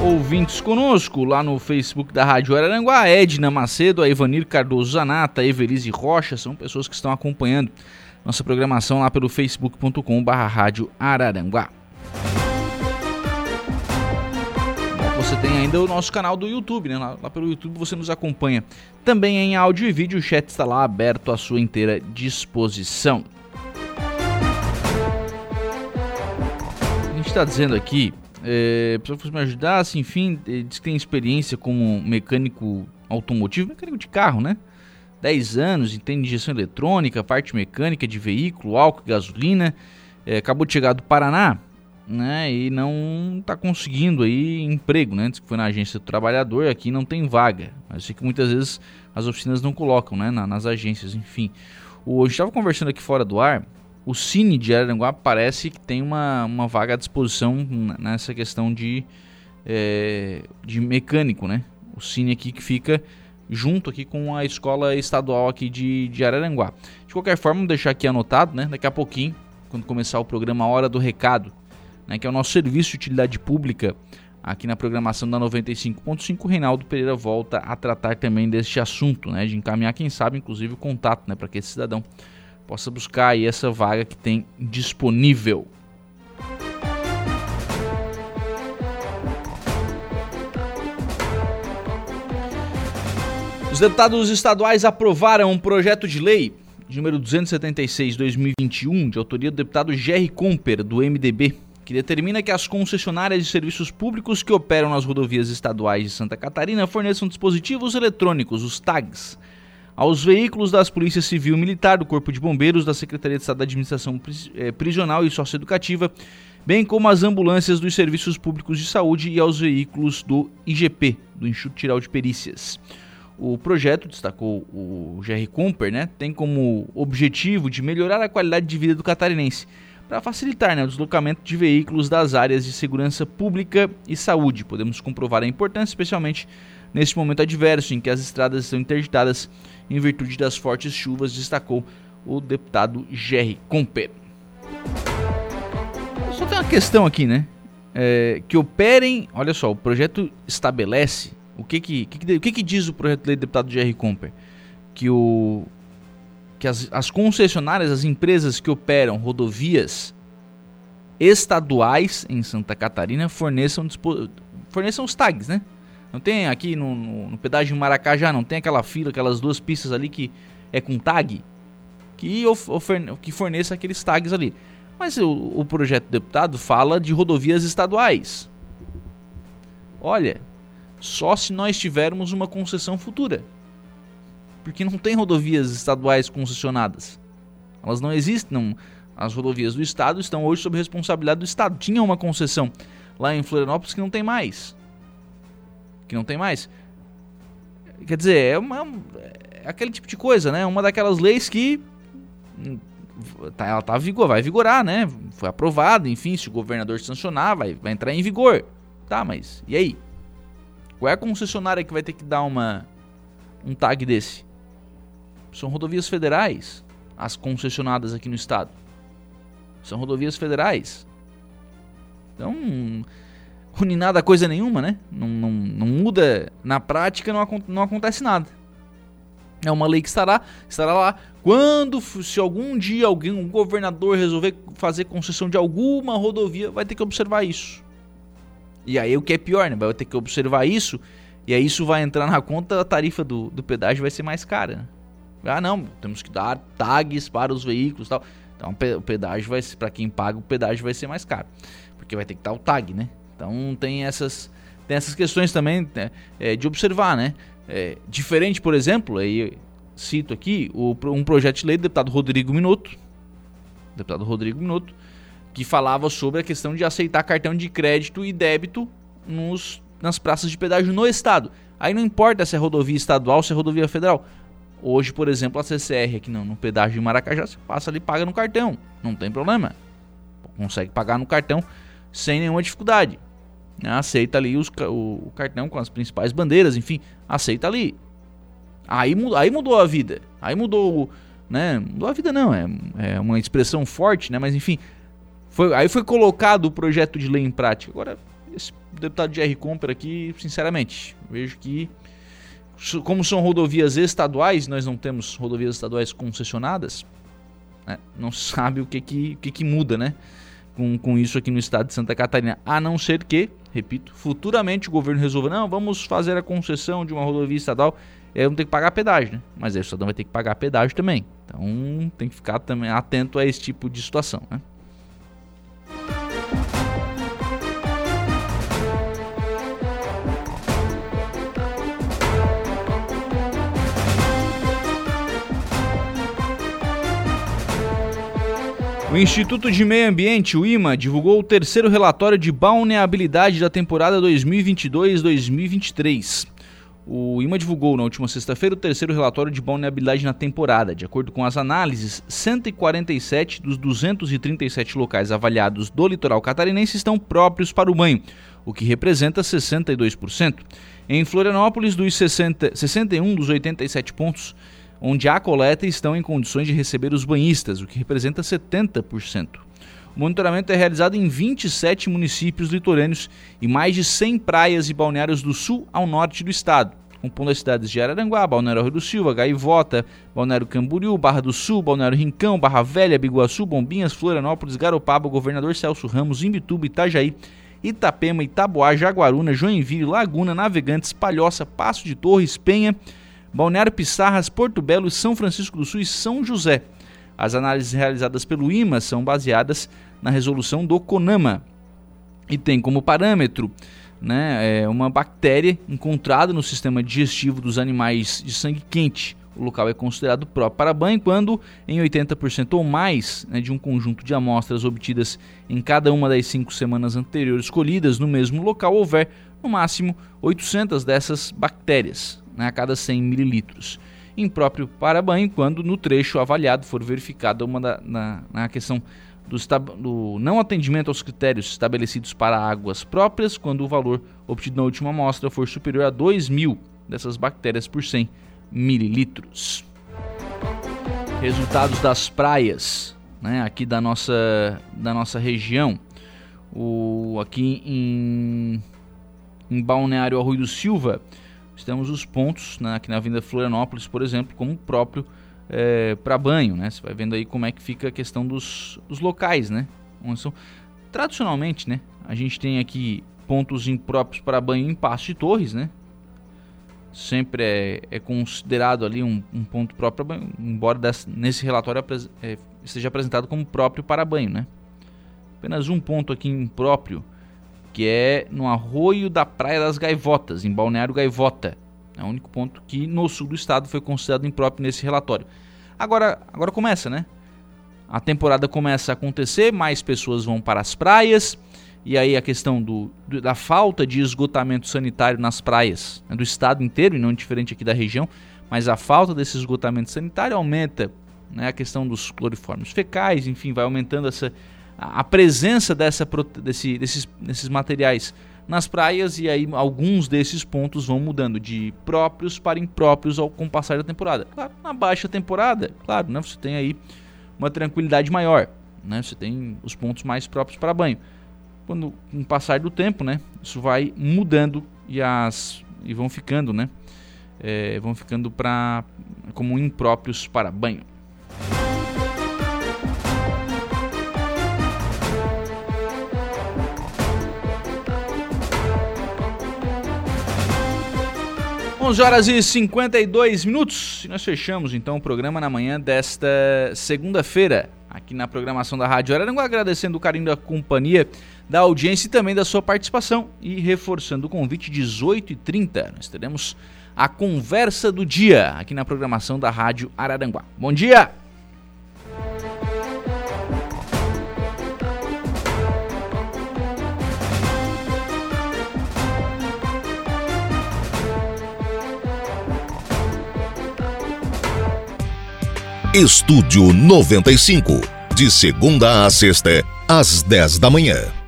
Ouvintes conosco lá no Facebook da Rádio Araranguá, Edna Macedo, a Ivanir Cardoso Zanata, a Evelise Rocha, são pessoas que estão acompanhando nossa programação lá pelo facebook.com.br Rádio Araranguá. Você tem ainda o nosso canal do YouTube, né? Lá, lá, pelo YouTube você nos acompanha. Também em áudio e vídeo, o chat está lá aberto à sua inteira disposição. A gente está dizendo aqui, é, para me ajudar, assim, enfim, diz que tem experiência como mecânico automotivo, mecânico de carro, né? 10 anos, entende injeção eletrônica, parte mecânica de veículo, álcool, gasolina. É, acabou de chegar do Paraná, né? E não está conseguindo aí emprego, né? Antes que foi na agência do trabalhador, aqui não tem vaga. Mas sei que muitas vezes as oficinas não colocam, né? Na, nas agências, enfim. O, a gente estava conversando aqui fora do ar. O Cine de Araranguá parece que tem uma, uma vaga à disposição nessa questão de, é, de mecânico, né? O Cine aqui que fica junto aqui com a escola estadual aqui de, de Araranguá. De qualquer forma, vou deixar aqui anotado, né? Daqui a pouquinho, quando começar o programa Hora do Recado, né, que é o nosso serviço de utilidade pública aqui na programação da 95.5, Reinaldo Pereira volta a tratar também deste assunto, né, de encaminhar, quem sabe, inclusive, o contato, né, para que esse cidadão possa buscar aí essa vaga que tem disponível. Os deputados estaduais aprovaram um projeto de lei número 276/2021, de autoria do deputado Jerry Comper, do MDB, que determina que as concessionárias de serviços públicos que operam nas rodovias estaduais de Santa Catarina forneçam dispositivos eletrônicos, os TAGs, aos veículos das Polícias Civil e Militar, do Corpo de Bombeiros, da Secretaria de Estado da Administração eh, Prisional e Socioeducativa, bem como às ambulâncias dos Serviços Públicos de Saúde e aos veículos do IGP, do Instituto Geral de Perícias. O projeto, destacou o Jerry Comper, né, tem como objetivo de melhorar a qualidade de vida do catarinense, para facilitar né, o deslocamento de veículos das áreas de segurança pública e saúde. Podemos comprovar a importância, especialmente neste momento adverso em que as estradas estão interditadas em virtude das fortes chuvas, destacou o deputado Jerry Comper. Só tem uma questão aqui, né? É, que operem, olha só, o projeto estabelece o que que, que, o que, que diz o projeto de lei do deputado Jerry Comper? Que o que as, as concessionárias, as empresas que operam rodovias estaduais em Santa Catarina forneçam, forneçam os tags, né? Não tem aqui no, no, no pedágio de Maracajá, não tem aquela fila, aquelas duas pistas ali que é com tag? Que, ofer, que forneça aqueles tags ali. Mas o, o projeto do deputado fala de rodovias estaduais. Olha, só se nós tivermos uma concessão futura porque não tem rodovias estaduais concessionadas. Elas não existem. Não. As rodovias do estado estão hoje sob responsabilidade do estado. Tinha uma concessão lá em Florianópolis que não tem mais. Que não tem mais. Quer dizer, é, uma, é aquele tipo de coisa, né? Uma daquelas leis que hum, tá, ela tá vigor, vai vigorar, né? Foi aprovada, enfim, se o governador sancionar, vai, vai entrar em vigor. Tá, mas e aí? Qual é a concessionária que vai ter que dar uma um tag desse? São rodovias federais, as concessionadas aqui no estado. São rodovias federais. Então, une nada coisa nenhuma, né? Não, não, não muda, na prática não, não acontece nada. É uma lei que estará, estará lá quando, se algum dia alguém, um governador resolver fazer concessão de alguma rodovia, vai ter que observar isso. E aí o que é pior, né? Vai ter que observar isso e aí isso vai entrar na conta, a tarifa do, do pedágio vai ser mais cara. Ah, não, temos que dar tags para os veículos e tal. Então o pedágio vai para quem paga, o pedágio vai ser mais caro, porque vai ter que dar o tag, né? Então tem essas tem essas questões também né, é, de observar, né? É, diferente, por exemplo, aí cito aqui o, um projeto de lei do deputado Rodrigo Minuto, deputado Rodrigo Minuto, que falava sobre a questão de aceitar cartão de crédito e débito nos, nas praças de pedágio no estado. Aí não importa se é rodovia estadual se é rodovia federal. Hoje, por exemplo, a CCR aqui no, no pedágio de Maracajá, você passa ali e paga no cartão. Não tem problema. Consegue pagar no cartão sem nenhuma dificuldade. Né? Aceita ali os, o, o, cartão com as principais bandeiras, enfim, aceita ali. Aí, aí mudou a vida. Aí mudou, né? Mudou a vida não, é, é uma expressão forte, né? Mas enfim, foi, aí foi colocado o projeto de lei em prática. Agora, esse deputado de R. Comper aqui, sinceramente, vejo que como são rodovias estaduais, nós não temos rodovias estaduais concessionadas, né? não sabe o que que, o que, que muda, né? Com, com isso aqui no estado de Santa Catarina, a não ser que, repito, futuramente o governo resolva, não, vamos fazer a concessão de uma rodovia estadual, aí vamos ter que pagar pedágio, né? Mas aí o cidadão vai ter que pagar pedágio também. Então tem que ficar também atento a esse tipo de situação, né? O Instituto de Meio Ambiente, o IMA, divulgou o terceiro relatório de balneabilidade da temporada 2022-2023. O IMA divulgou na última sexta-feira o terceiro relatório de balneabilidade na temporada. De acordo com as análises, 147 dos 237 locais avaliados do litoral catarinense estão próprios para o banho, o que representa 62%. Em Florianópolis, dos 60, 61 dos 87 pontos, onde há coleta estão em condições de receber os banhistas, o que representa 70%. O monitoramento é realizado em 27 municípios litorâneos e mais de 100 praias e balneários do sul ao norte do estado, compondo as cidades de Araranguá, Balneário Rio do Silva, Gaivota, Balneário Camboriú, Barra do Sul, Balneário Rincão, Barra Velha, Biguaçu, Bombinhas, Florianópolis, Garopaba, Governador Celso Ramos, Imbituba, Itajaí, Itapema, Itaboá, Jaguaruna, Joinville, Laguna, Navegantes, Palhoça, Passo de Torres, Penha, Balneário Pissarras, Porto Belo, São Francisco do Sul e São José. As análises realizadas pelo IMA são baseadas na resolução do CONAMA e tem como parâmetro né, é uma bactéria encontrada no sistema digestivo dos animais de sangue quente. O local é considerado próprio para banho quando, em 80% ou mais né, de um conjunto de amostras obtidas em cada uma das cinco semanas anteriores colhidas no mesmo local, houver no máximo 800 dessas bactérias né, a cada 100 mililitros. Impróprio para banho quando no trecho avaliado for verificada uma da, na, na questão do, do, não atendimento aos critérios estabelecidos para águas próprias, quando o valor obtido na última amostra for superior a 2 mil dessas bactérias por 100 mililitros. Resultados das praias né, aqui da nossa, da nossa região. O, aqui em, em Balneário Arroio do Silva, temos os pontos né, aqui na Avenida Florianópolis, por exemplo, como próprio é, para banho, né? Você vai vendo aí como é que fica a questão dos, dos locais, né? São, tradicionalmente, né? A gente tem aqui pontos impróprios para banho em Passo de Torres, né? Sempre é, é considerado ali um, um ponto próprio para banho, embora desse, nesse relatório é, esteja apresentado como próprio para banho, né? Apenas um ponto aqui impróprio que é no arroio da Praia das Gaivotas, em Balneário Gaivota. É o único ponto que no sul do estado foi considerado impróprio nesse relatório. Agora, agora começa, né? A temporada começa a acontecer, mais pessoas vão para as praias, e aí a questão do, da falta de esgotamento sanitário nas praias né, do estado inteiro, e não diferente aqui da região, mas a falta desse esgotamento sanitário aumenta né, a questão dos cloriformes fecais, enfim, vai aumentando essa, a presença dessa, desse, desses, desses materiais nas praias e aí alguns desses pontos vão mudando de próprios para impróprios ao com o passar da temporada. Claro, na baixa temporada, claro, né, você tem aí uma tranquilidade maior, né? Você tem os pontos mais próprios para banho. Quando com o passar do tempo, né, isso vai mudando e as e vão ficando, né? É, vão ficando para como impróprios para banho. 11 horas e 52 minutos. E nós fechamos então o programa na manhã desta segunda-feira, aqui na programação da Rádio Araranguá, agradecendo o carinho da companhia, da audiência e também da sua participação. E reforçando o convite, 18h30, nós teremos a conversa do dia aqui na programação da Rádio Araranguá. Bom dia!
Estúdio 95, de segunda a sexta, às 10 da manhã.